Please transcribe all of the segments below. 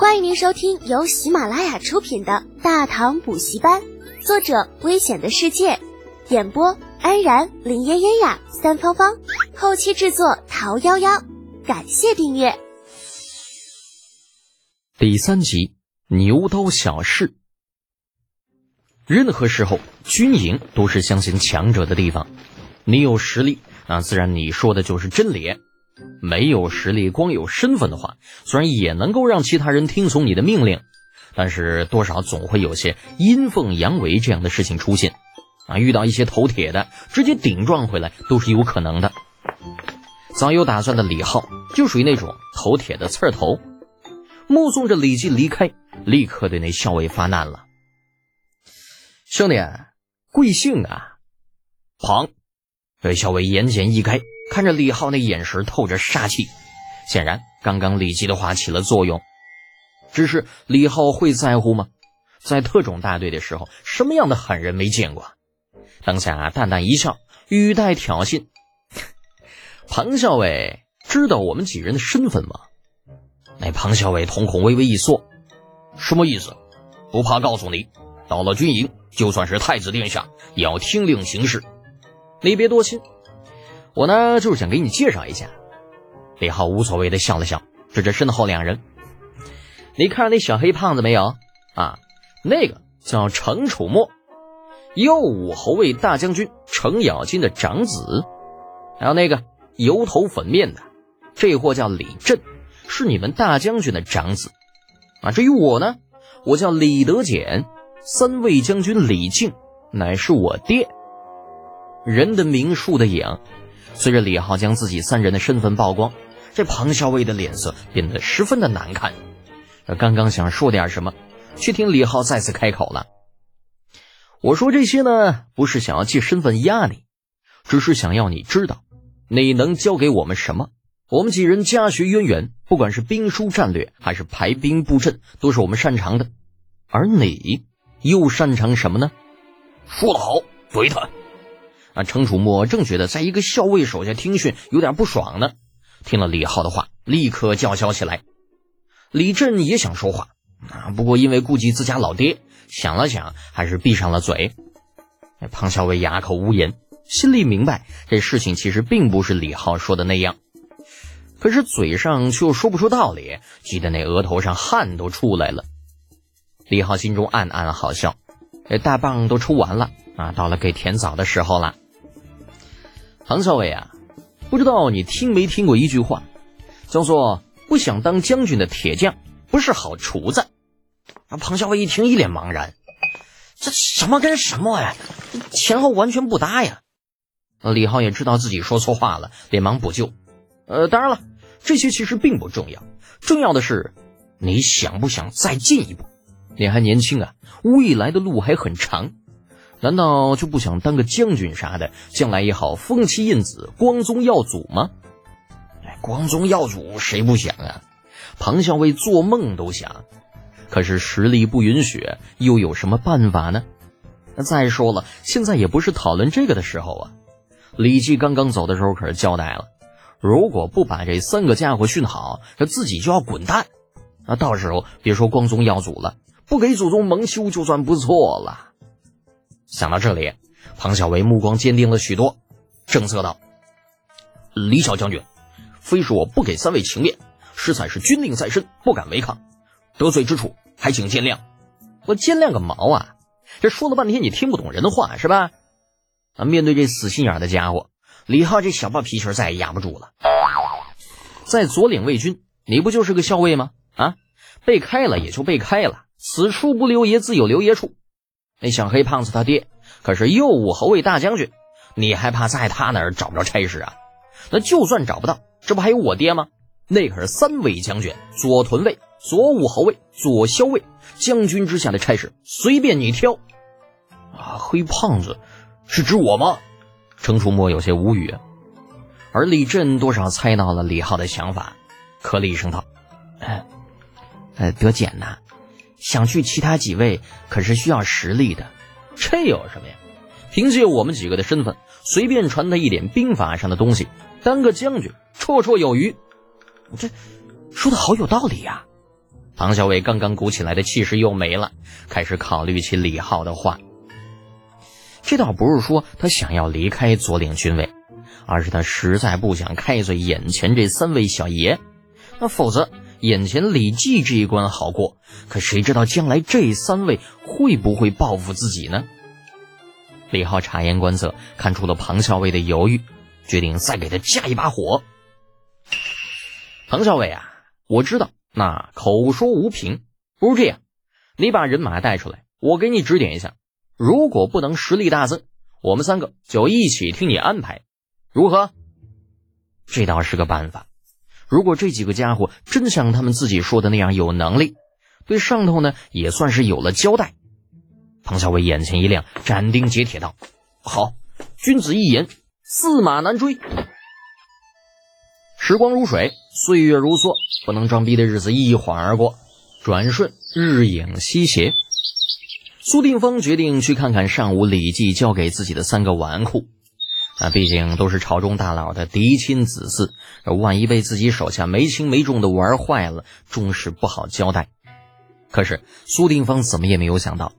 欢迎您收听由喜马拉雅出品的《大唐补习班》，作者：危险的世界，演播：安然、林嫣嫣呀、三芳芳，后期制作：桃夭夭。感谢订阅。第三集：牛刀小试。任何时候，军营都是相信强者的地方。你有实力，那自然你说的就是真理。没有实力，光有身份的话，虽然也能够让其他人听从你的命令，但是多少总会有些阴奉阳违这样的事情出现。啊，遇到一些头铁的，直接顶撞回来都是有可能的。早有打算的李浩就属于那种头铁的刺头，目送着李靖离开，立刻对那校尉发难了：“兄弟，贵姓啊？”庞。对校尉言简意赅。看着李浩那眼神透着杀气，显然刚刚李吉的话起了作用。只是李浩会在乎吗？在特种大队的时候，什么样的狠人没见过？当下淡淡一笑，语带挑衅：“ 庞校尉，知道我们几人的身份吗？”那庞校尉瞳孔微微一缩：“什么意思？不怕告诉你，到了军营，就算是太子殿下，也要听令行事。你别多心。”我呢，就是想给你介绍一下。李浩无所谓的笑了笑，指着身后两人：“你看那小黑胖子没有？啊，那个叫程楚墨，右武侯卫大将军程咬金的长子。还有那个油头粉面的，这货叫李振，是你们大将军的长子。啊，至于我呢，我叫李德俭，三位将军李靖乃是我爹。人的名，树的影。”随着李浩将自己三人的身份曝光，这庞校尉的脸色变得十分的难看。他刚刚想说点什么，却听李浩再次开口了：“我说这些呢，不是想要借身份压你，只是想要你知道，你能教给我们什么？我们几人家学渊源，不管是兵书战略，还是排兵布阵，都是我们擅长的。而你又擅长什么呢？说得好，怼他！”啊，程楚墨正觉得在一个校尉手下听训有点不爽呢，听了李浩的话，立刻叫嚣起来。李振也想说话，啊，不过因为顾及自家老爹，想了想，还是闭上了嘴。庞校尉哑口无言，心里明白这事情其实并不是李浩说的那样，可是嘴上却又说不出道理，急得那额头上汗都出来了。李浩心中暗暗好笑，这大棒都抽完了啊，到了给甜枣的时候了。庞校尉啊，不知道你听没听过一句话，叫做“不想当将军的铁匠不是好厨子”。啊，庞校尉一听一脸茫然，这什么跟什么呀？前后完全不搭呀！李浩也知道自己说错话了，连忙补救。呃，当然了，这些其实并不重要，重要的是你想不想再进一步？你还年轻啊，未来的路还很长。难道就不想当个将军啥的，将来也好封妻印子、光宗耀祖吗？哎，光宗耀祖谁不想啊？庞校尉做梦都想，可是实力不允许，又有什么办法呢？再说了，现在也不是讨论这个的时候啊。李绩刚刚走的时候可是交代了，如果不把这三个家伙训好，他自己就要滚蛋。那到时候别说光宗耀祖了，不给祖宗蒙羞就算不错了。想到这里，庞小维目光坚定了许多，正色道：“李小将军，非是我不给三位情面，实在是军令在身，不敢违抗，得罪之处还请见谅。我见谅个毛啊！这说了半天你听不懂人话是吧？啊！面对这死心眼的家伙，李浩这小暴脾气再也压不住了。在左领卫军，你不就是个校尉吗？啊，被开了也就被开了，此处不留爷，自有留爷处。”那小黑胖子他爹可是右武侯卫大将军，你还怕在他那儿找不着差事啊？那就算找不到，这不还有我爹吗？那可是三位将军，左屯卫、左武侯卫、左骁卫，将军之下的差事随便你挑。啊，黑胖子是指我吗？程楚墨有些无语，而李振多少猜到了李浩的想法，咳了一声道：“呃，德简呐。”想去其他几位，可是需要实力的。这有什么呀？凭借我们几个的身份，随便传他一点兵法上的东西，当个将军绰绰有余。这说的好有道理呀！唐小伟刚刚鼓起来的气势又没了，开始考虑起李浩的话。这倒不是说他想要离开左领军位，而是他实在不想开罪眼前这三位小爷。那否则，眼前李记这一关好过，可谁知道将来这三位会不会报复自己呢？李浩察言观色，看出了庞校尉的犹豫，决定再给他加一把火。庞校尉啊，我知道。那口说无凭，不如这样，你把人马带出来，我给你指点一下。如果不能实力大增，我们三个就一起听你安排，如何？这倒是个办法。如果这几个家伙真像他们自己说的那样有能力，对上头呢也算是有了交代。庞小伟眼前一亮，斩钉截铁道：“好，君子一言，驷马难追。”时光如水，岁月如梭，不能装逼的日子一晃而过，转瞬日影西斜。苏定方决定去看看上午李记交给自己的三个纨绔，那毕竟都是朝中大佬的嫡亲子嗣，万一被自己手下没轻没重的玩坏了，终是不好交代。可是苏定方怎么也没有想到，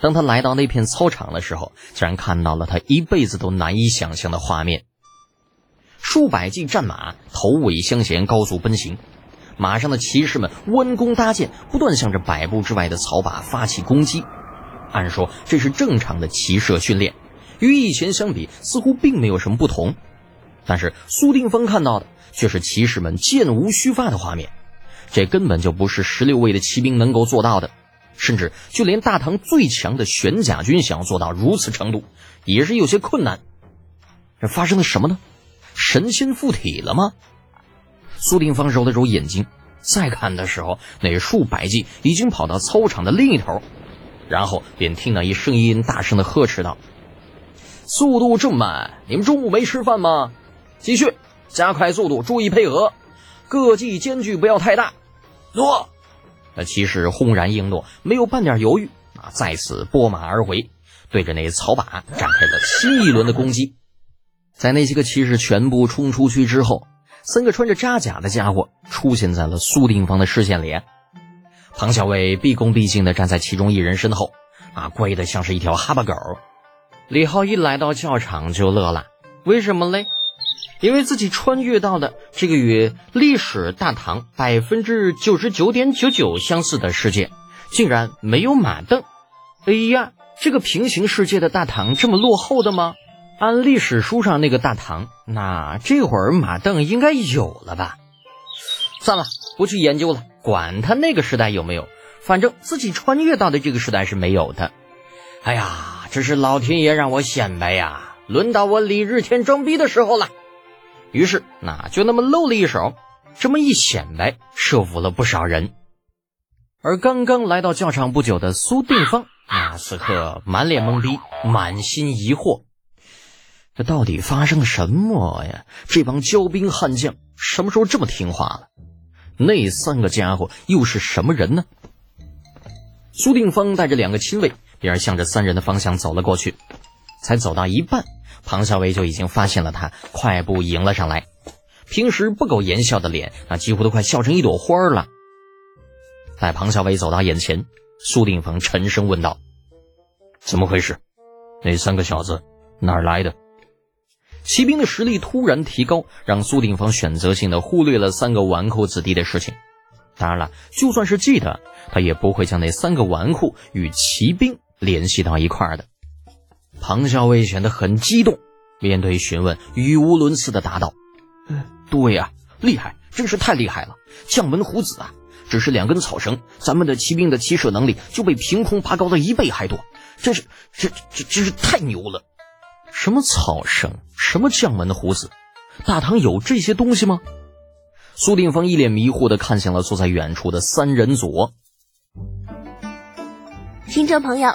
当他来到那片操场的时候，竟然看到了他一辈子都难以想象的画面。数百骑战马头尾相衔，高速奔行。马上的骑士们弯弓搭箭，不断向着百步之外的草靶发起攻击。按说这是正常的骑射训练，与以前相比似乎并没有什么不同。但是苏定峰看到的却是骑士们箭无虚发的画面，这根本就不是十六位的骑兵能够做到的。甚至就连大唐最强的玄甲军想要做到如此程度，也是有些困难。这发生了什么呢？神仙附体了吗？苏定方揉了揉眼睛，再看的时候，那数百骑已经跑到操场的另一头，然后便听到一声音大声的呵斥道：“速度这么慢，你们中午没吃饭吗？继续加快速度，注意配合，各骑间距不要太大。”诺。那骑士轰然应诺，没有半点犹豫，啊，再次拨马而回，对着那草靶展开了新一轮的攻击。在那些个骑士全部冲出去之后，三个穿着扎甲的家伙出现在了苏定方的视线里。庞小伟毕恭毕敬地站在其中一人身后，啊，乖得像是一条哈巴狗。李浩一来到教场就乐了，为什么嘞？因为自己穿越到的这个与历史大唐百分之九十九点九九相似的世界，竟然没有马镫。哎呀，这个平行世界的大唐这么落后的吗？按历史书上那个大唐，那这会儿马镫应该有了吧？算了，不去研究了，管他那个时代有没有，反正自己穿越到的这个时代是没有的。哎呀，这是老天爷让我显摆呀！轮到我李日天装逼的时候了。于是，那就那么露了一手，这么一显摆，说服了不少人。而刚刚来到教场不久的苏定方，那此刻满脸懵逼，满心疑惑。这到底发生了什么呀？这帮骄兵悍将什么时候这么听话了？那三个家伙又是什么人呢？苏定方带着两个亲卫，便向着三人的方向走了过去。才走到一半，庞小伟就已经发现了他，快步迎了上来。平时不苟言笑的脸，那几乎都快笑成一朵花了。待庞小伟走到眼前，苏定方沉声问道：“怎么回事？那三个小子哪儿来的？”骑兵的实力突然提高，让苏定方选择性的忽略了三个纨绔子弟的事情。当然了，就算是记得，他也不会将那三个纨绔与骑兵联系到一块儿的。庞校尉显得很激动，面对询问，语无伦次的答道：“对呀，厉害，真是太厉害了！将门虎子啊，只是两根草绳，咱们的骑兵的骑射能力就被凭空拔高了一倍还多，真是，这这真是太牛了！”什么草绳？什么将门的胡子？大唐有这些东西吗？苏定方一脸迷糊的看向了坐在远处的三人组。听众朋友，